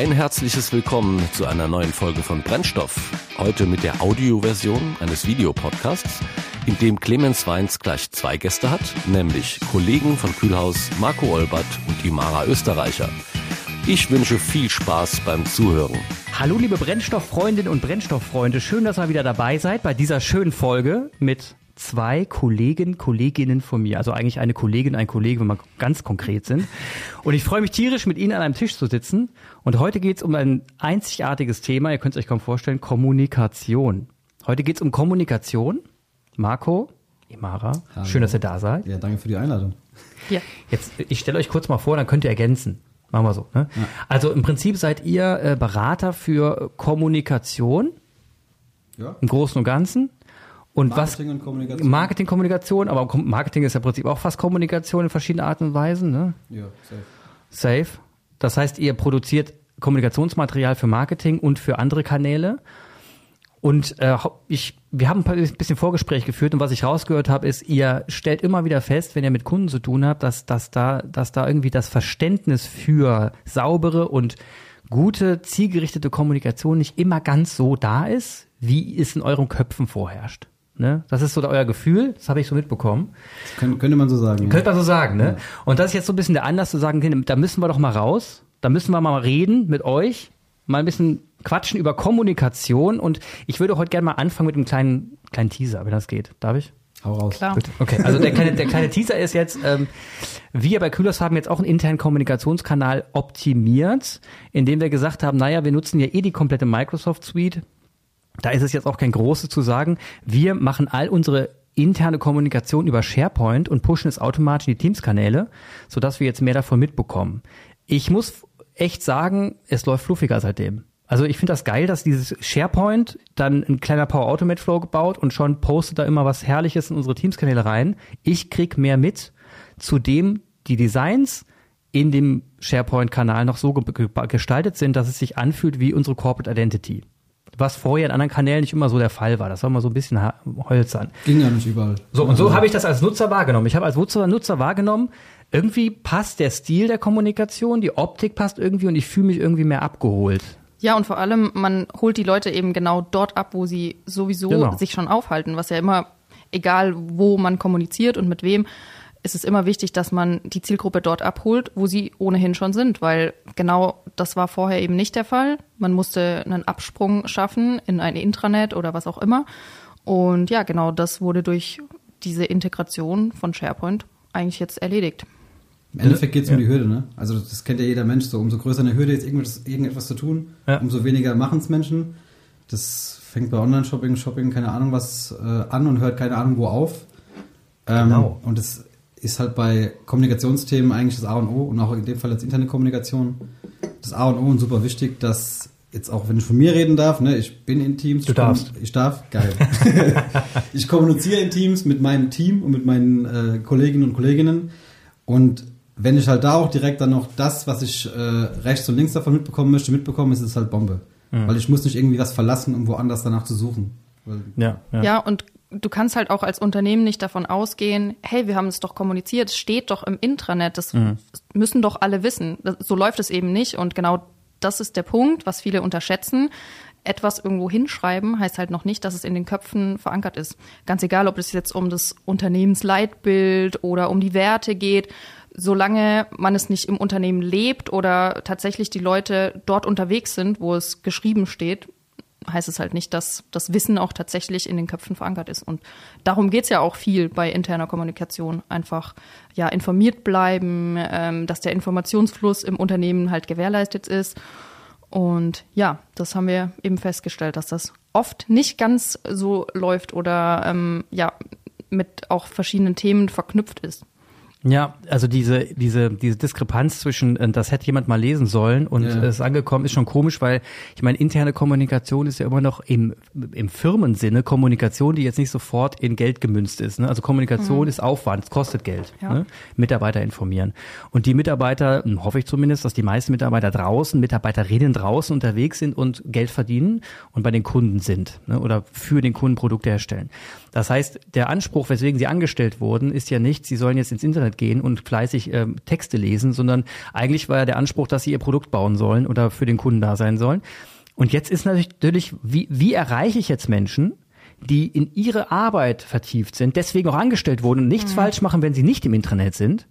Ein herzliches Willkommen zu einer neuen Folge von Brennstoff. Heute mit der Audioversion eines Videopodcasts, in dem Clemens Weins gleich zwei Gäste hat, nämlich Kollegen von Kühlhaus Marco Olbert und Imara Österreicher. Ich wünsche viel Spaß beim Zuhören. Hallo liebe Brennstofffreundinnen und Brennstofffreunde, schön, dass ihr wieder dabei seid bei dieser schönen Folge mit zwei Kollegen, Kolleginnen von mir. Also eigentlich eine Kollegin, ein Kollege, wenn wir ganz konkret sind. Und ich freue mich tierisch, mit Ihnen an einem Tisch zu sitzen. Und heute geht es um ein einzigartiges Thema, ihr könnt es euch kaum vorstellen, Kommunikation. Heute geht es um Kommunikation. Marco, Imara, Hallo. schön, dass ihr da seid. Ja, danke für die Einladung. Ja. Jetzt, ich stelle euch kurz mal vor, dann könnt ihr ergänzen. Machen wir so. Ne? Ja. Also im Prinzip seid ihr äh, Berater für Kommunikation ja. im Großen und Ganzen. Und Marketing was, und Kommunikation. Marketing, Kommunikation, aber Marketing ist ja im Prinzip auch fast Kommunikation in verschiedenen Arten und Weisen. Ne? Ja, safe. Safe. Das heißt, ihr produziert Kommunikationsmaterial für Marketing und für andere Kanäle. Und äh, ich, wir haben ein bisschen Vorgespräch geführt und was ich rausgehört habe, ist, ihr stellt immer wieder fest, wenn ihr mit Kunden zu tun habt, dass, dass, da, dass da irgendwie das Verständnis für saubere und gute, zielgerichtete Kommunikation nicht immer ganz so da ist, wie es in euren Köpfen vorherrscht. Ne? Das ist so euer Gefühl, das habe ich so mitbekommen. Kön könnte man so sagen. Könnte man so sagen, ne? Ja. Und das ist jetzt so ein bisschen der Anlass zu sagen, da müssen wir doch mal raus, da müssen wir mal reden mit euch, mal ein bisschen quatschen über Kommunikation und ich würde heute gerne mal anfangen mit einem kleinen, kleinen Teaser, wenn das geht. Darf ich? Hau raus. Klar. Gut. Okay, also der kleine, der kleine Teaser ist jetzt, ähm, wir bei Kühlers haben jetzt auch einen internen Kommunikationskanal optimiert, indem wir gesagt haben, naja, wir nutzen ja eh die komplette Microsoft Suite da ist es jetzt auch kein großes zu sagen. Wir machen all unsere interne Kommunikation über SharePoint und pushen es automatisch in die Teams-Kanäle, sodass wir jetzt mehr davon mitbekommen. Ich muss echt sagen, es läuft fluffiger seitdem. Also ich finde das geil, dass dieses SharePoint dann ein kleiner Power Automate Flow gebaut und schon postet da immer was Herrliches in unsere Teams-Kanäle rein. Ich krieg mehr mit. Zudem die Designs in dem SharePoint-Kanal noch so gestaltet sind, dass es sich anfühlt wie unsere Corporate Identity was vorher in anderen Kanälen nicht immer so der Fall war. Das war mal so ein bisschen hölzern. Ging ja nicht überall. So, und so also. habe ich das als Nutzer wahrgenommen. Ich habe als Nutzer, Nutzer wahrgenommen, irgendwie passt der Stil der Kommunikation, die Optik passt irgendwie und ich fühle mich irgendwie mehr abgeholt. Ja, und vor allem, man holt die Leute eben genau dort ab, wo sie sowieso genau. sich schon aufhalten, was ja immer, egal wo man kommuniziert und mit wem, ist es immer wichtig, dass man die Zielgruppe dort abholt, wo sie ohnehin schon sind, weil genau das war vorher eben nicht der Fall. Man musste einen Absprung schaffen in ein Intranet oder was auch immer. Und ja, genau das wurde durch diese Integration von SharePoint eigentlich jetzt erledigt. Im Endeffekt geht es um ja. die Hürde, ne? Also das kennt ja jeder Mensch so. Umso größer eine Hürde ist, irgendetwas, irgendetwas zu tun, ja. umso weniger machen es Menschen. Das fängt bei Online-Shopping, Shopping, keine Ahnung was äh, an und hört keine Ahnung wo auf. Ähm, genau. Und das ist halt bei Kommunikationsthemen eigentlich das A und O und auch in dem Fall als Internetkommunikation das A und O und super wichtig, dass jetzt auch, wenn ich von mir reden darf, ne, ich bin in Teams. Du darfst. Ich darf, geil. ich kommuniziere in Teams mit meinem Team und mit meinen äh, Kolleginnen und Kolleginnen und wenn ich halt da auch direkt dann noch das, was ich äh, rechts und links davon mitbekommen möchte, mitbekomme, ist es halt Bombe. Mhm. Weil ich muss nicht irgendwie was verlassen, um woanders danach zu suchen. Ja, ja. ja, und du kannst halt auch als Unternehmen nicht davon ausgehen, hey, wir haben es doch kommuniziert, es steht doch im Intranet, das mhm. müssen doch alle wissen. So läuft es eben nicht und genau das ist der Punkt, was viele unterschätzen. Etwas irgendwo hinschreiben heißt halt noch nicht, dass es in den Köpfen verankert ist. Ganz egal, ob es jetzt um das Unternehmensleitbild oder um die Werte geht. Solange man es nicht im Unternehmen lebt oder tatsächlich die Leute dort unterwegs sind, wo es geschrieben steht, heißt es halt nicht, dass das Wissen auch tatsächlich in den Köpfen verankert ist. Und darum geht's ja auch viel bei interner Kommunikation. Einfach ja informiert bleiben, ähm, dass der Informationsfluss im Unternehmen halt gewährleistet ist. Und ja, das haben wir eben festgestellt, dass das oft nicht ganz so läuft oder ähm, ja mit auch verschiedenen Themen verknüpft ist. Ja, also diese, diese, diese Diskrepanz zwischen, äh, das hätte jemand mal lesen sollen und ja. es ist angekommen, ist schon komisch, weil ich meine, interne Kommunikation ist ja immer noch im, im Firmensinne Kommunikation, die jetzt nicht sofort in Geld gemünzt ist. Ne? Also Kommunikation mhm. ist Aufwand, es kostet Geld. Ja. Ne? Mitarbeiter informieren. Und die Mitarbeiter, hm, hoffe ich zumindest, dass die meisten Mitarbeiter draußen, Mitarbeiterinnen draußen unterwegs sind und Geld verdienen und bei den Kunden sind ne? oder für den Kunden Produkte herstellen. Das heißt, der Anspruch, weswegen sie angestellt wurden, ist ja nicht, sie sollen jetzt ins Internet Internet gehen und fleißig äh, Texte lesen, sondern eigentlich war ja der Anspruch, dass sie ihr Produkt bauen sollen oder für den Kunden da sein sollen. Und jetzt ist natürlich, wie, wie erreiche ich jetzt Menschen, die in ihre Arbeit vertieft sind, deswegen auch angestellt wurden und nichts mhm. falsch machen, wenn sie nicht im Internet sind.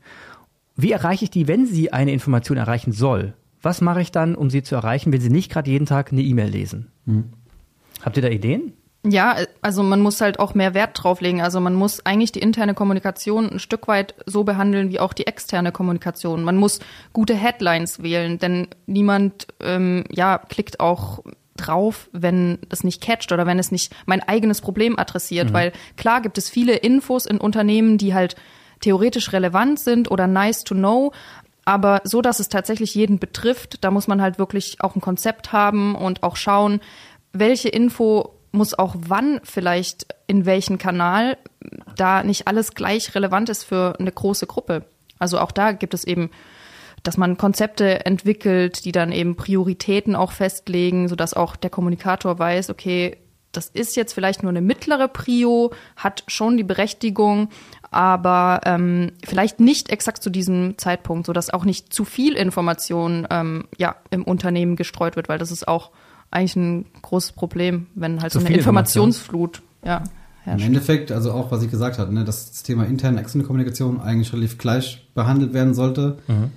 Wie erreiche ich die, wenn sie eine Information erreichen soll? Was mache ich dann, um sie zu erreichen, wenn sie nicht gerade jeden Tag eine E-Mail lesen? Mhm. Habt ihr da Ideen? Ja, also man muss halt auch mehr Wert drauflegen. Also man muss eigentlich die interne Kommunikation ein Stück weit so behandeln wie auch die externe Kommunikation. Man muss gute Headlines wählen, denn niemand ähm, ja klickt auch drauf, wenn es nicht catcht oder wenn es nicht mein eigenes Problem adressiert. Mhm. Weil klar gibt es viele Infos in Unternehmen, die halt theoretisch relevant sind oder nice to know, aber so, dass es tatsächlich jeden betrifft, da muss man halt wirklich auch ein Konzept haben und auch schauen, welche Info muss auch wann vielleicht in welchen Kanal, da nicht alles gleich relevant ist für eine große Gruppe. Also auch da gibt es eben, dass man Konzepte entwickelt, die dann eben Prioritäten auch festlegen, sodass auch der Kommunikator weiß, okay, das ist jetzt vielleicht nur eine mittlere Prio, hat schon die Berechtigung, aber ähm, vielleicht nicht exakt zu diesem Zeitpunkt, sodass auch nicht zu viel Information ähm, ja, im Unternehmen gestreut wird, weil das ist auch eigentlich ein großes Problem, wenn halt so eine Informationsflut ja, herrscht. Im Endeffekt, also auch was ich gesagt habe, ne, dass das Thema interne, externe Kommunikation eigentlich relativ gleich behandelt werden sollte. Mhm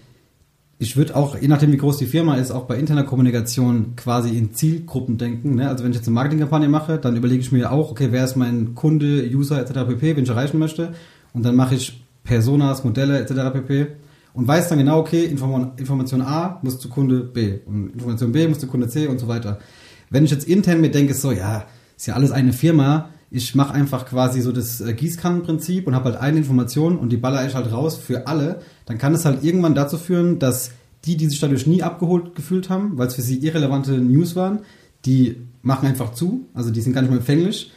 ich würde auch, je nachdem wie groß die Firma ist, auch bei interner Kommunikation quasi in Zielgruppen denken. Ne? Also wenn ich jetzt eine Marketingkampagne mache, dann überlege ich mir auch, okay, wer ist mein Kunde, User etc. pp, wen ich erreichen möchte. Und dann mache ich Personas, Modelle etc. pp. Und weiß dann genau, okay, Information A muss zu Kunde B und Information B muss zu Kunde C und so weiter. Wenn ich jetzt intern mir denke, so, ja, ist ja alles eine Firma, ich mache einfach quasi so das äh, Gießkannenprinzip und habe halt eine Information und die baller ich halt raus für alle, dann kann es halt irgendwann dazu führen, dass die, die sich dadurch nie abgeholt gefühlt haben, weil es für sie irrelevante News waren, die machen einfach zu, also die sind gar nicht mehr empfänglich.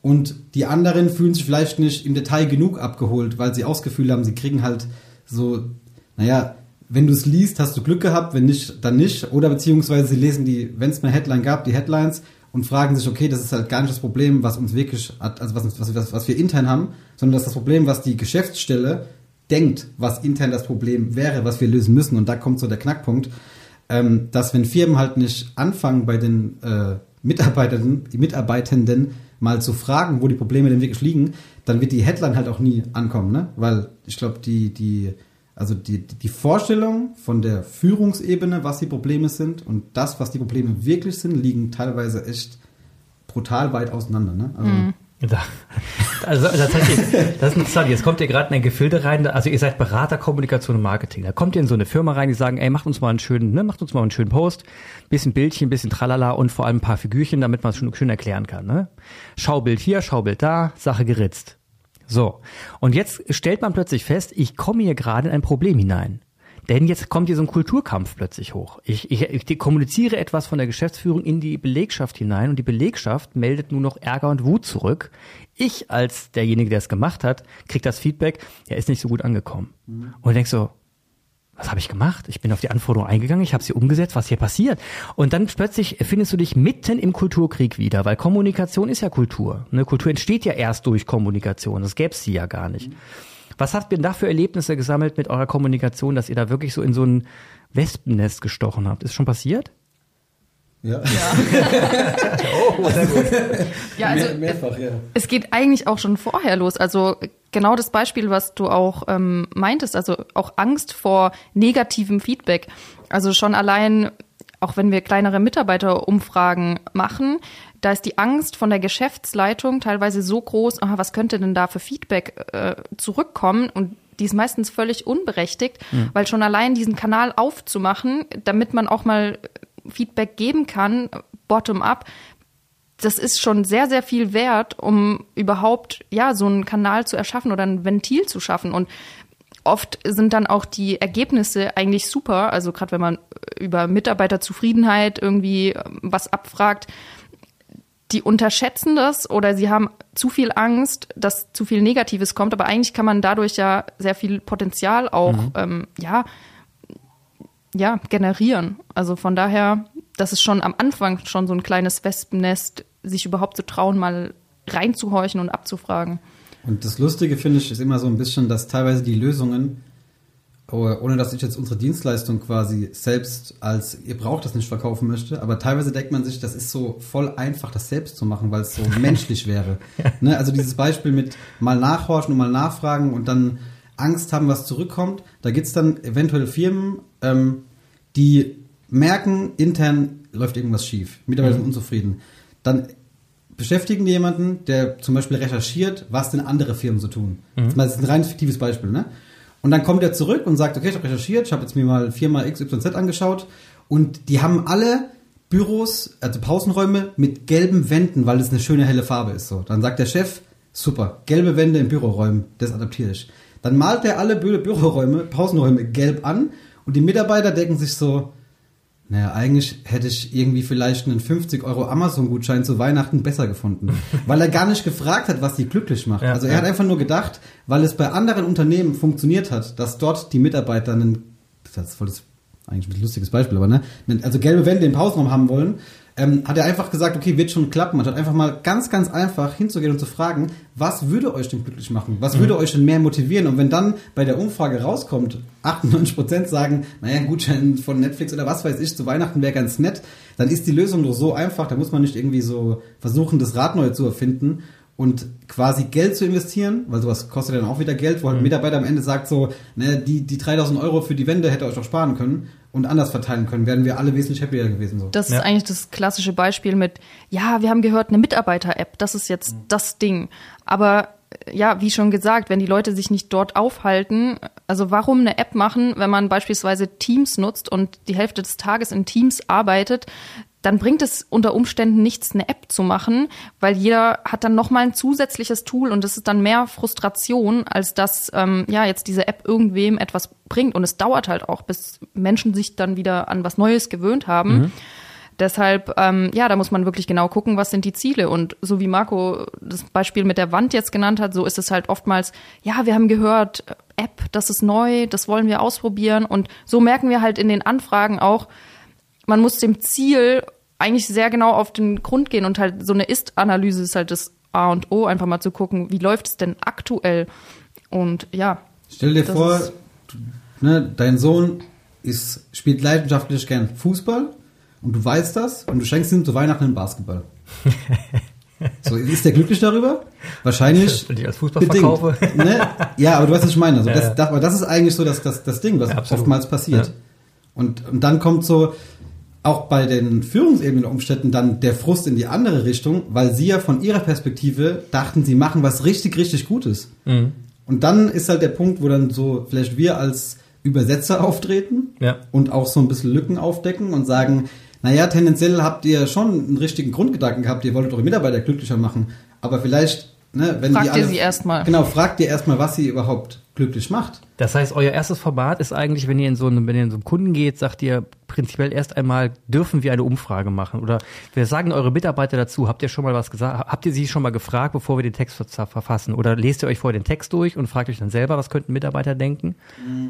Und die anderen fühlen sich vielleicht nicht im Detail genug abgeholt, weil sie ausgefühlt haben, sie kriegen halt so, naja, wenn du es liest, hast du Glück gehabt, wenn nicht, dann nicht. Oder beziehungsweise sie lesen die, wenn es mal Headline gab, die Headlines und fragen sich, okay, das ist halt gar nicht das Problem, was uns wirklich, also was, was, was wir intern haben, sondern das ist das Problem, was die Geschäftsstelle denkt, was intern das Problem wäre, was wir lösen müssen. Und da kommt so der Knackpunkt, ähm, dass wenn Firmen halt nicht anfangen, bei den äh, Mitarbeitenden, Mitarbeitenden mal zu fragen, wo die Probleme denn wirklich liegen, dann wird die Headline halt auch nie ankommen, ne? Weil ich glaube, die, die, also die, die Vorstellung von der Führungsebene, was die Probleme sind und das, was die Probleme wirklich sind, liegen teilweise echt brutal weit auseinander. Ne? Also, mhm. Also tatsächlich, das ist interessant. Jetzt kommt ihr gerade in ein Gefilde rein. Also ihr seid Berater Kommunikation und Marketing. Da kommt ihr in so eine Firma rein, die sagen, ey, macht uns mal einen schönen, ne, macht uns mal einen schönen Post, bisschen Bildchen, bisschen Tralala und vor allem ein paar Figürchen, damit man es schon schön erklären kann. Ne? Schaubild hier, Schaubild da, Sache geritzt. So. Und jetzt stellt man plötzlich fest, ich komme hier gerade in ein Problem hinein. Denn jetzt kommt hier so ein Kulturkampf plötzlich hoch. Ich, ich, ich kommuniziere etwas von der Geschäftsführung in die Belegschaft hinein und die Belegschaft meldet nur noch Ärger und Wut zurück. Ich als derjenige, der es gemacht hat, krieg das Feedback, er ist nicht so gut angekommen. Mhm. Und denkst so, was habe ich gemacht? Ich bin auf die Anforderung eingegangen, ich habe sie umgesetzt, was hier passiert? Und dann plötzlich findest du dich mitten im Kulturkrieg wieder, weil Kommunikation ist ja Kultur. Ne? Kultur entsteht ja erst durch Kommunikation, das gäbe es sie ja gar nicht. Was habt ihr da für Erlebnisse gesammelt mit eurer Kommunikation, dass ihr da wirklich so in so ein Wespennest gestochen habt? Ist schon passiert? Ja. ja. oh, sehr gut. Ja, also Mehr, mehrfach, ja. Es geht eigentlich auch schon vorher los. Also genau das Beispiel, was du auch ähm, meintest, also auch Angst vor negativem Feedback. Also schon allein, auch wenn wir kleinere Mitarbeiterumfragen machen, da ist die Angst von der Geschäftsleitung teilweise so groß, aha, was könnte denn da für Feedback äh, zurückkommen? Und die ist meistens völlig unberechtigt, mhm. weil schon allein diesen Kanal aufzumachen, damit man auch mal Feedback geben kann, bottom-up, das ist schon sehr, sehr viel wert, um überhaupt ja so einen Kanal zu erschaffen oder ein Ventil zu schaffen. Und oft sind dann auch die Ergebnisse eigentlich super. Also gerade wenn man über Mitarbeiterzufriedenheit irgendwie ähm, was abfragt, die unterschätzen das oder sie haben zu viel Angst, dass zu viel Negatives kommt. Aber eigentlich kann man dadurch ja sehr viel Potenzial auch mhm. ähm, ja ja, generieren. Also von daher, das ist schon am Anfang schon so ein kleines Wespennest, sich überhaupt zu trauen, mal reinzuhorchen und abzufragen. Und das Lustige finde ich ist immer so ein bisschen, dass teilweise die Lösungen, oh, ohne dass ich jetzt unsere Dienstleistung quasi selbst als ihr braucht das nicht verkaufen möchte, aber teilweise denkt man sich, das ist so voll einfach, das selbst zu machen, weil es so menschlich wäre. Ne? Also dieses Beispiel mit mal nachhorchen und mal nachfragen und dann Angst haben, was zurückkommt. Da gibt es dann eventuell Firmen, ähm, die merken, intern läuft irgendwas schief. Mitarbeiter mhm. sind unzufrieden. Dann beschäftigen die jemanden, der zum Beispiel recherchiert, was denn andere Firmen so tun. Mhm. Das ist ein rein fiktives Beispiel, ne? Und dann kommt er zurück und sagt, okay, ich habe recherchiert, ich habe jetzt mir mal Firma XYZ angeschaut und die haben alle Büros, also Pausenräume mit gelben Wänden, weil es eine schöne helle Farbe ist. So, dann sagt der Chef, super, gelbe Wände in Büroräumen, das adaptiere ich. Dann malt er alle Bü Büroräume, Pausenräume gelb an und die Mitarbeiter denken sich so, naja, eigentlich hätte ich irgendwie vielleicht einen 50 Euro Amazon-Gutschein zu Weihnachten besser gefunden. weil er gar nicht gefragt hat, was sie glücklich macht. Ja, also er ja. hat einfach nur gedacht, weil es bei anderen Unternehmen funktioniert hat, dass dort die Mitarbeiter einen, das ist voll das eigentlich ein lustiges Beispiel, aber ne, also gelbe Wände im Pausenraum haben wollen, ähm, hat er einfach gesagt, okay, wird schon klappen. Man hat einfach mal ganz, ganz einfach hinzugehen und zu fragen, was würde euch denn glücklich machen? Was mhm. würde euch denn mehr motivieren? Und wenn dann bei der Umfrage rauskommt, 98 Prozent sagen, naja, ein Gutschein von Netflix oder was weiß ich, zu Weihnachten wäre ganz nett, dann ist die Lösung doch so einfach, da muss man nicht irgendwie so versuchen, das Rad neu zu erfinden und quasi Geld zu investieren, weil sowas kostet dann auch wieder Geld, wo halt ein mhm. Mitarbeiter am Ende sagt so, ne, die, die 3000 Euro für die Wände hätte euch doch sparen können und anders verteilen können, wären wir alle wesentlich happier gewesen. So. Das ja. ist eigentlich das klassische Beispiel mit, ja, wir haben gehört, eine Mitarbeiter-App, das ist jetzt mhm. das Ding. Aber äh, ja, wie schon gesagt, wenn die Leute sich nicht dort aufhalten, also warum eine App machen, wenn man beispielsweise Teams nutzt und die Hälfte des Tages in Teams arbeitet, dann bringt es unter Umständen nichts, eine App zu machen, weil jeder hat dann nochmal ein zusätzliches Tool und das ist dann mehr Frustration, als dass ähm, ja jetzt diese App irgendwem etwas bringt. Und es dauert halt auch, bis Menschen sich dann wieder an was Neues gewöhnt haben. Mhm. Deshalb, ähm, ja, da muss man wirklich genau gucken, was sind die Ziele. Und so wie Marco das Beispiel mit der Wand jetzt genannt hat, so ist es halt oftmals, ja, wir haben gehört, App, das ist neu, das wollen wir ausprobieren. Und so merken wir halt in den Anfragen auch, man muss dem Ziel eigentlich sehr genau auf den Grund gehen und halt so eine Ist-Analyse ist halt das A und O, einfach mal zu gucken, wie läuft es denn aktuell? Und ja. Stell dir vor, ne, dein Sohn ist, spielt leidenschaftlich gern Fußball und du weißt das und du schenkst ihm zu Weihnachten einen Basketball. So, ist der glücklich darüber? Wahrscheinlich. Wenn ich als Fußball bedingt, verkaufe. Ne? Ja, aber du weißt, was ich meine. Also ja, das, das, das, ist eigentlich so das, das, das Ding, was ja, oftmals passiert. Ja. Und, und dann kommt so, auch bei den Führungsebenen Umständen dann der Frust in die andere Richtung, weil sie ja von ihrer Perspektive dachten, sie machen was richtig, richtig Gutes. Mhm. Und dann ist halt der Punkt, wo dann so vielleicht wir als Übersetzer auftreten ja. und auch so ein bisschen Lücken aufdecken und sagen, naja, tendenziell habt ihr schon einen richtigen Grundgedanken gehabt, ihr wolltet eure Mitarbeiter glücklicher machen, aber vielleicht, ne, wenn fragt die alle, ihr sie erstmal. Genau, fragt ihr erstmal, was sie überhaupt glücklich macht. Das heißt, euer erstes Format ist eigentlich, wenn ihr in so einen, wenn ihr in so einen Kunden geht, sagt ihr prinzipiell erst einmal, dürfen wir eine Umfrage machen? Oder wir sagen eure Mitarbeiter dazu, habt ihr schon mal was gesagt, habt ihr sie schon mal gefragt, bevor wir den Text verfassen? Oder lest ihr euch vorher den Text durch und fragt euch dann selber, was könnten Mitarbeiter denken,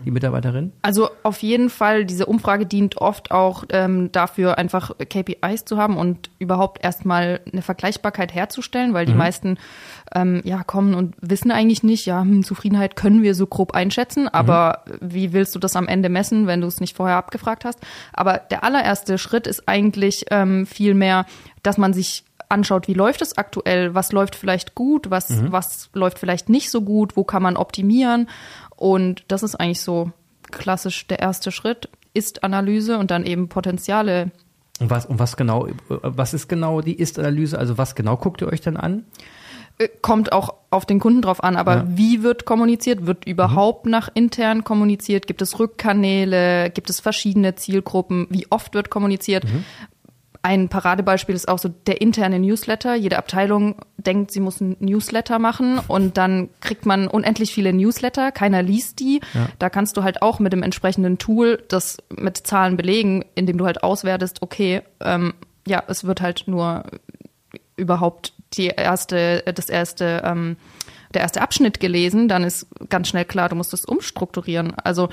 die Mitarbeiterin? Also auf jeden Fall, diese Umfrage dient oft auch ähm, dafür, einfach KPIs zu haben und überhaupt erstmal eine Vergleichbarkeit herzustellen, weil die mhm. meisten ähm, ja kommen und wissen eigentlich nicht, ja, hm, Zufriedenheit können wir so grob einschätzen, aber mhm. wie willst du das am Ende messen, wenn du es nicht vorher abgefragt hast? Aber der allererste Schritt ist eigentlich ähm, viel mehr, dass man sich anschaut, wie läuft es aktuell, was läuft vielleicht gut, was, mhm. was läuft vielleicht nicht so gut, wo kann man optimieren. Und das ist eigentlich so klassisch der erste Schritt, Ist-Analyse und dann eben Potenziale. Und was, und was genau, was ist genau die Ist-Analyse? Also was genau guckt ihr euch dann an? Äh, kommt auch auf den Kunden drauf an, aber ja. wie wird kommuniziert? Wird überhaupt mhm. nach intern kommuniziert? Gibt es Rückkanäle? Gibt es verschiedene Zielgruppen? Wie oft wird kommuniziert? Mhm. Ein Paradebeispiel ist auch so der interne Newsletter. Jede Abteilung denkt, sie muss ein Newsletter machen und dann kriegt man unendlich viele Newsletter. Keiner liest die. Ja. Da kannst du halt auch mit dem entsprechenden Tool das mit Zahlen belegen, indem du halt auswertest, okay, ähm, ja, es wird halt nur überhaupt die erste, das erste, ähm, der erste Abschnitt gelesen, dann ist ganz schnell klar, du musst es umstrukturieren. Also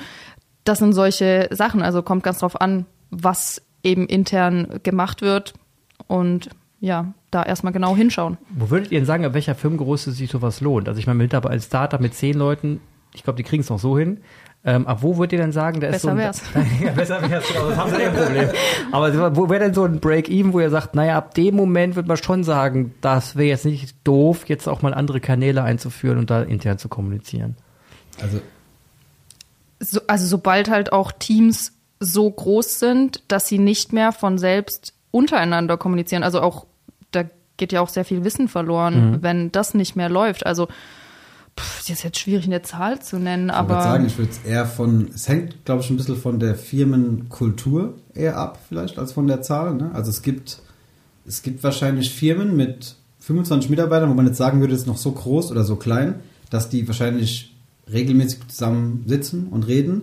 das sind solche Sachen. Also kommt ganz drauf an, was eben intern gemacht wird und ja, da erstmal genau hinschauen. Wo würdet ihr denn sagen, ab welcher Firmengröße sich sowas lohnt? Also ich meine, mit als Startup mit zehn Leuten, ich glaube, die kriegen es noch so hin. Ähm, aber wo würdet ihr denn sagen, da ist besser so ein, wär's. ja, besser wär's, genau, das haben sie ein Problem. Aber wo wäre denn so ein Break-Even, wo ihr sagt, naja, ab dem Moment wird man schon sagen, das wäre jetzt nicht doof, jetzt auch mal andere Kanäle einzuführen und da intern zu kommunizieren. Also, so, also sobald halt auch Teams so groß sind, dass sie nicht mehr von selbst untereinander kommunizieren. Also auch, da geht ja auch sehr viel Wissen verloren, mhm. wenn das nicht mehr läuft. Also Pff, ist jetzt schwierig, eine Zahl zu nennen, ich aber. Ich würde sagen, ich würde es eher von, es hängt, glaube ich, ein bisschen von der Firmenkultur eher ab, vielleicht, als von der Zahl. Ne? Also es gibt, es gibt wahrscheinlich Firmen mit 25 Mitarbeitern, wo man jetzt sagen würde, es ist noch so groß oder so klein, dass die wahrscheinlich regelmäßig zusammen sitzen und reden.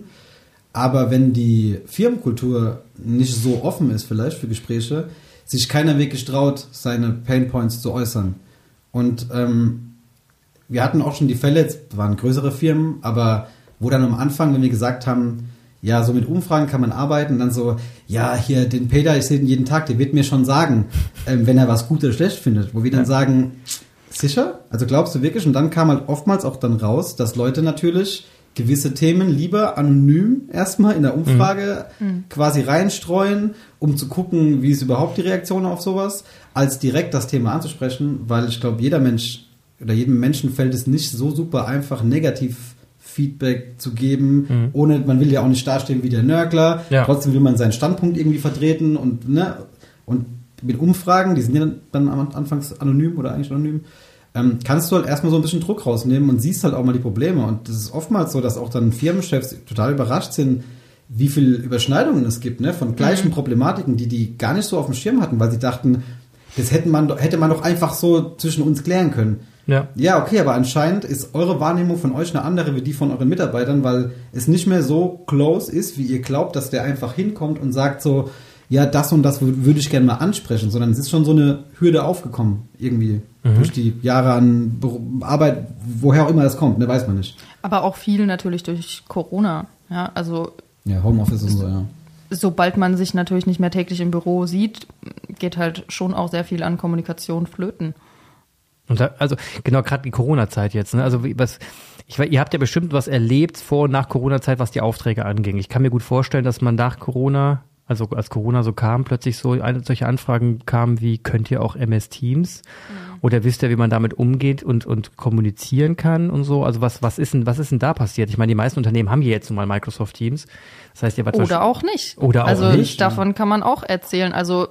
Aber wenn die Firmenkultur nicht so offen ist, vielleicht für Gespräche, sich keiner wirklich traut, seine Painpoints zu äußern. Und ähm, wir hatten auch schon die Fälle, jetzt waren größere Firmen, aber wo dann am Anfang, wenn wir gesagt haben, ja, so mit Umfragen kann man arbeiten, dann so, ja, hier den Peter, ich sehe ihn jeden Tag, der wird mir schon sagen, ähm, wenn er was gut oder schlecht findet. Wo wir dann sagen, sicher? Also glaubst du wirklich? Und dann kam halt oftmals auch dann raus, dass Leute natürlich gewisse Themen lieber anonym erstmal in der Umfrage mhm. quasi reinstreuen, um zu gucken, wie ist überhaupt die Reaktion auf sowas, als direkt das Thema anzusprechen, weil ich glaube, jeder Mensch oder jedem Menschen fällt es nicht so super einfach, negativ Feedback zu geben, mhm. ohne, man will ja auch nicht dastehen wie der Nörgler, ja. trotzdem will man seinen Standpunkt irgendwie vertreten und, ne, und mit Umfragen, die sind ja dann anfangs anonym oder eigentlich anonym, ähm, kannst du halt erstmal so ein bisschen Druck rausnehmen und siehst halt auch mal die Probleme. Und das ist oftmals so, dass auch dann Firmenchefs total überrascht sind, wie viele Überschneidungen es gibt, ne, von gleichen mhm. Problematiken, die die gar nicht so auf dem Schirm hatten, weil sie dachten, das hätte man, hätte man doch einfach so zwischen uns klären können. Ja. ja, okay, aber anscheinend ist eure Wahrnehmung von euch eine andere wie die von euren Mitarbeitern, weil es nicht mehr so close ist, wie ihr glaubt, dass der einfach hinkommt und sagt so, ja, das und das würde ich gerne mal ansprechen, sondern es ist schon so eine Hürde aufgekommen, irgendwie mhm. durch die Jahre an Arbeit, woher auch immer das kommt, ne, weiß man nicht. Aber auch viel natürlich durch Corona, ja, also. Ja, Homeoffice und so, ja. Sobald man sich natürlich nicht mehr täglich im Büro sieht, geht halt schon auch sehr viel an Kommunikation flöten. Und da, also genau gerade die Corona-Zeit jetzt. Ne? Also was, ich, ihr habt ja bestimmt was erlebt vor und nach Corona-Zeit, was die Aufträge anging. Ich kann mir gut vorstellen, dass man nach Corona, also als Corona so kam, plötzlich so eine, solche Anfragen kamen wie könnt ihr auch MS Teams mhm. oder wisst ihr, wie man damit umgeht und und kommunizieren kann und so. Also was was ist denn was ist denn da passiert? Ich meine, die meisten Unternehmen haben hier jetzt nun mal Microsoft Teams. Das heißt, ihr wart oder auch nicht. Oder auch also nicht. Also davon kann man auch erzählen. Also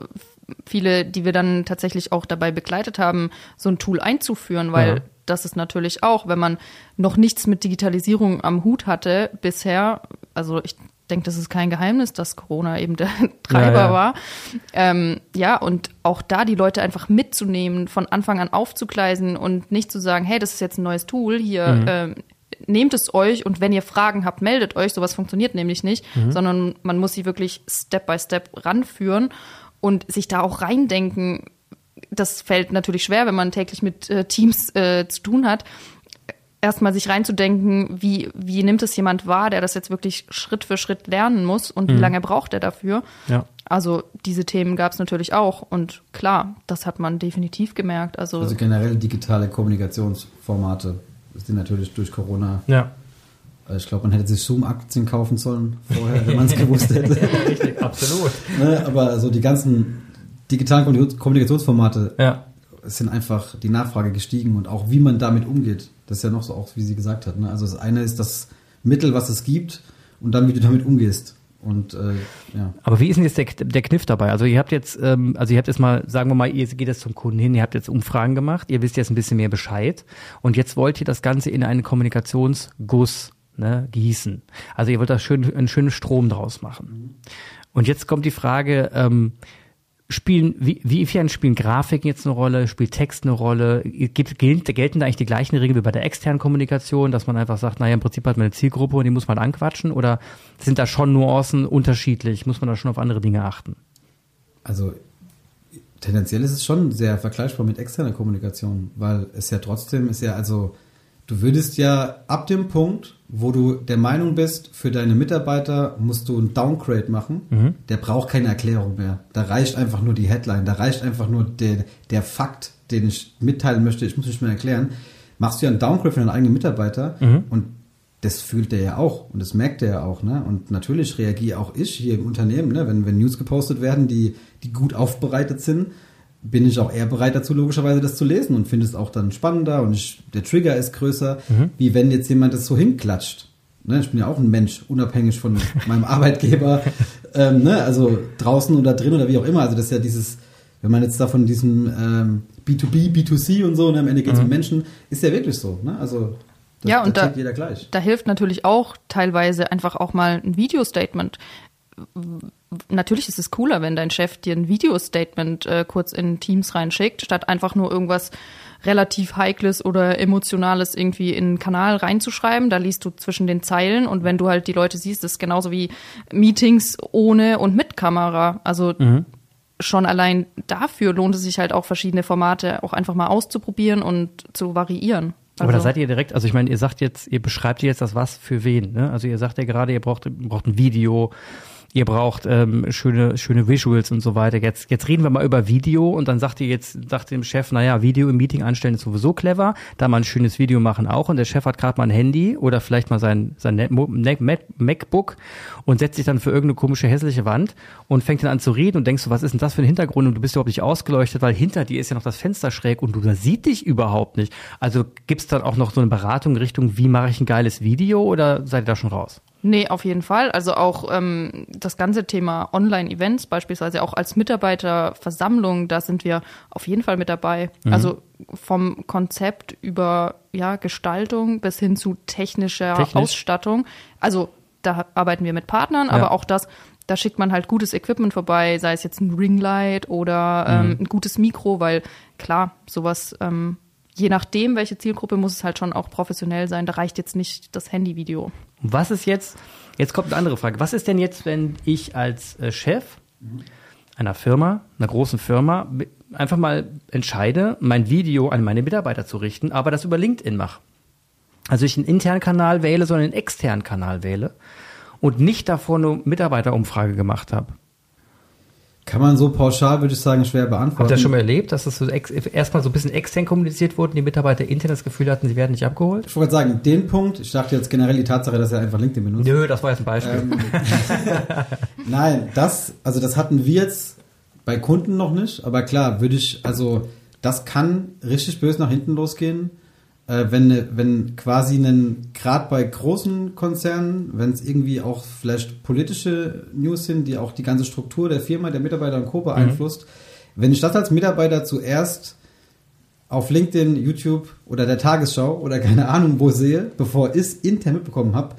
viele, die wir dann tatsächlich auch dabei begleitet haben, so ein Tool einzuführen, weil ja. das ist natürlich auch, wenn man noch nichts mit Digitalisierung am Hut hatte bisher, also ich denke, das ist kein Geheimnis, dass Corona eben der Treiber ja, ja. war. Ähm, ja, und auch da die Leute einfach mitzunehmen, von Anfang an aufzugleisen und nicht zu sagen, hey, das ist jetzt ein neues Tool, hier mhm. ähm, nehmt es euch und wenn ihr Fragen habt, meldet euch. Sowas funktioniert nämlich nicht, mhm. sondern man muss sie wirklich Step by Step ranführen und sich da auch reindenken, das fällt natürlich schwer, wenn man täglich mit äh, Teams äh, zu tun hat. Erstmal sich reinzudenken, wie, wie nimmt es jemand wahr, der das jetzt wirklich Schritt für Schritt lernen muss und mhm. wie lange braucht er dafür? Ja. Also diese Themen gab es natürlich auch und klar, das hat man definitiv gemerkt. Also, also generell digitale Kommunikationsformate sind natürlich durch Corona ja. Äh, ich glaube, man hätte sich Zoom-Aktien kaufen sollen vorher, wenn man es gewusst hätte. Richtig, absolut. ne, aber so die ganzen digitalen Kommunikationsformate ja. sind einfach die Nachfrage gestiegen und auch wie man damit umgeht. Das ist ja noch so auch, wie sie gesagt hat. Ne? Also das eine ist das Mittel, was es gibt und dann, wie du damit umgehst. Und äh, ja. Aber wie ist denn jetzt der, der Kniff dabei? Also ihr habt jetzt, ähm, also ihr habt jetzt mal, sagen wir mal, ihr geht jetzt zum Kunden hin, ihr habt jetzt Umfragen gemacht, ihr wisst jetzt ein bisschen mehr Bescheid und jetzt wollt ihr das Ganze in einen Kommunikationsguss ne, gießen. Also ihr wollt da schön, einen schönen Strom draus machen. Und jetzt kommt die Frage, ähm, spielen, wie, wiefern spielen Grafiken jetzt eine Rolle, spielt Text eine Rolle? Gibt, gelten da eigentlich die gleichen Regeln wie bei der externen Kommunikation, dass man einfach sagt, naja, im Prinzip hat man eine Zielgruppe und die muss man anquatschen? Oder sind da schon Nuancen unterschiedlich? Muss man da schon auf andere Dinge achten? Also tendenziell ist es schon sehr vergleichbar mit externer Kommunikation, weil es ja trotzdem ist ja also Du würdest ja ab dem Punkt, wo du der Meinung bist, für deine Mitarbeiter musst du einen Downgrade machen, mhm. der braucht keine Erklärung mehr. Da reicht einfach nur die Headline, da reicht einfach nur der, der Fakt, den ich mitteilen möchte, ich muss nicht mehr erklären. Machst du ja einen Downgrade für deinen eigenen Mitarbeiter mhm. und das fühlt der ja auch und das merkt der ja auch, ne? Und natürlich reagiere auch ich hier im Unternehmen, ne? Wenn, wenn News gepostet werden, die, die gut aufbereitet sind, bin ich auch eher bereit dazu, logischerweise das zu lesen und finde es auch dann spannender und ich, der Trigger ist größer, mhm. wie wenn jetzt jemand das so hinklatscht. Ne? Ich bin ja auch ein Mensch, unabhängig von meinem Arbeitgeber, ähm, ne? also draußen oder drin oder wie auch immer. Also das ist ja dieses, wenn man jetzt da von diesem ähm, B2B, B2C und so, ne? am Ende geht es mhm. um Menschen, ist ja wirklich so. Ne? Also das, ja, und da, da, hilft natürlich auch teilweise einfach auch mal ein Video-Statement. Natürlich ist es cooler, wenn dein Chef dir ein Video-Statement äh, kurz in Teams reinschickt, statt einfach nur irgendwas relativ Heikles oder Emotionales irgendwie in einen Kanal reinzuschreiben. Da liest du zwischen den Zeilen und wenn du halt die Leute siehst, ist genauso wie Meetings ohne und mit Kamera. Also mhm. schon allein dafür lohnt es sich halt auch verschiedene Formate auch einfach mal auszuprobieren und zu variieren. Aber da also seid ihr direkt, also ich meine, ihr sagt jetzt, ihr beschreibt jetzt das was für wen, ne? Also ihr sagt ja gerade, ihr braucht, braucht ein Video, ihr braucht ähm, schöne, schöne Visuals und so weiter. Jetzt, jetzt reden wir mal über Video und dann sagt ihr jetzt, sagt dem Chef, naja, Video im Meeting anstellen ist sowieso clever, da mal ein schönes Video machen auch und der Chef hat gerade mal ein Handy oder vielleicht mal sein, sein MacBook und setzt sich dann für irgendeine komische hässliche Wand und fängt dann an zu reden und denkst du, was ist denn das für ein Hintergrund und du bist überhaupt nicht ausgeleuchtet, weil hinter dir ist ja noch das Fenster schräg und du da sieht dich überhaupt nicht. Also gibt's dann auch noch so eine Beratung Richtung, wie mache ich ein geiles Video oder seid ihr da schon raus? Nee, auf jeden Fall. Also auch ähm, das ganze Thema Online-Events, beispielsweise auch als Mitarbeiterversammlung, da sind wir auf jeden Fall mit dabei. Mhm. Also vom Konzept über ja, Gestaltung bis hin zu technischer Technisch. Ausstattung. Also da arbeiten wir mit Partnern, ja. aber auch das, da schickt man halt gutes Equipment vorbei, sei es jetzt ein Ringlight oder ähm, mhm. ein gutes Mikro, weil klar, sowas ähm, je nachdem, welche Zielgruppe, muss es halt schon auch professionell sein. Da reicht jetzt nicht das Handyvideo. Was ist jetzt, jetzt kommt eine andere Frage. Was ist denn jetzt, wenn ich als äh, Chef einer Firma, einer großen Firma, einfach mal entscheide, mein Video an meine Mitarbeiter zu richten, aber das über LinkedIn mache? Also ich einen internen Kanal wähle, sondern einen externen Kanal wähle und nicht davor eine Mitarbeiterumfrage gemacht habe. Kann man so pauschal, würde ich sagen, schwer beantworten. Habt ihr das schon mal erlebt, dass das so erstmal so ein bisschen extern kommuniziert wurde und die Mitarbeiter intern das Gefühl hatten, sie werden nicht abgeholt? Ich wollte sagen, den Punkt, ich dachte jetzt generell die Tatsache, dass er einfach LinkedIn benutzt. Nö, das war jetzt ein Beispiel. Ähm, Nein, das, also das hatten wir jetzt bei Kunden noch nicht, aber klar, würde ich, also das kann richtig böse nach hinten losgehen äh, wenn, wenn quasi einen, gerade bei großen Konzernen, wenn es irgendwie auch vielleicht politische News sind, die auch die ganze Struktur der Firma, der Mitarbeiter und Co. beeinflusst, mhm. wenn ich das als Mitarbeiter zuerst auf LinkedIn, YouTube oder der Tagesschau oder keine Ahnung wo sehe, bevor ich es intern mitbekommen habe,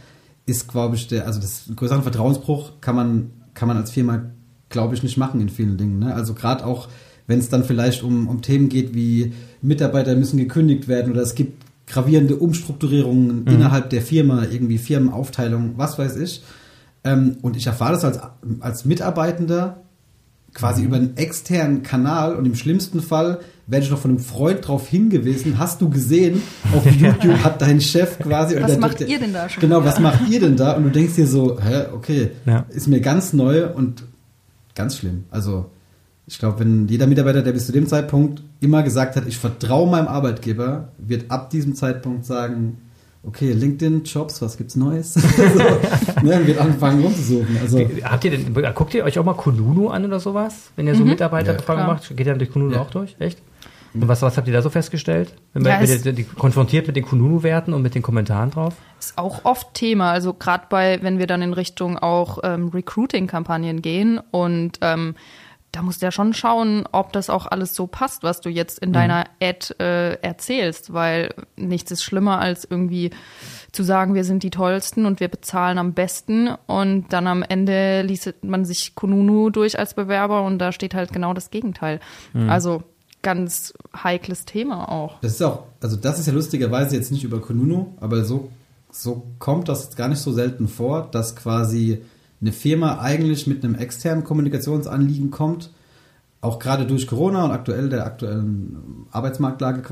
ist, glaube ich, der, also das größere Vertrauensbruch kann man, kann man als Firma, glaube ich, nicht machen in vielen Dingen. Ne? Also gerade auch wenn es dann vielleicht um, um Themen geht wie Mitarbeiter müssen gekündigt werden oder es gibt gravierende Umstrukturierungen mhm. innerhalb der Firma, irgendwie Firmenaufteilung, was weiß ich. Ähm, und ich erfahre das als, als Mitarbeitender quasi mhm. über einen externen Kanal und im schlimmsten Fall werde ich noch von einem Freund darauf hingewiesen, hast du gesehen, auf YouTube hat dein Chef quasi... Was macht der, ihr denn da schon? Genau, was macht ihr denn da? Und du denkst dir so, hä, okay, ja. ist mir ganz neu und ganz schlimm. Also ich glaube, wenn jeder Mitarbeiter, der bis zu dem Zeitpunkt immer gesagt hat, ich vertraue meinem Arbeitgeber, wird ab diesem Zeitpunkt sagen, okay, LinkedIn, Jobs, was gibt's Neues? so, ne, wird anfangen rumzusuchen. Also, Habt ihr denn, guckt ihr euch auch mal Kununu an oder sowas? Wenn ihr so mhm. Mitarbeiterbefragung ja, macht, geht ihr dann durch Kununu ja. auch durch? Echt? Und was, was habt ihr da so festgestellt? Wenn ja, ihr, die, konfrontiert mit den Kununu-Werten und mit den Kommentaren drauf? Ist auch oft Thema. Also gerade bei, wenn wir dann in Richtung auch ähm, Recruiting-Kampagnen gehen und ähm, da musst du ja schon schauen, ob das auch alles so passt, was du jetzt in mhm. deiner Ad äh, erzählst, weil nichts ist schlimmer als irgendwie zu sagen, wir sind die Tollsten und wir bezahlen am besten und dann am Ende liest man sich Kununu durch als Bewerber und da steht halt genau das Gegenteil. Mhm. Also ganz heikles Thema auch. Das ist auch, also das ist ja lustigerweise jetzt nicht über Kununu, aber so, so kommt das gar nicht so selten vor, dass quasi eine Firma eigentlich mit einem externen Kommunikationsanliegen kommt, auch gerade durch Corona und aktuell der aktuellen Arbeitsmarktlage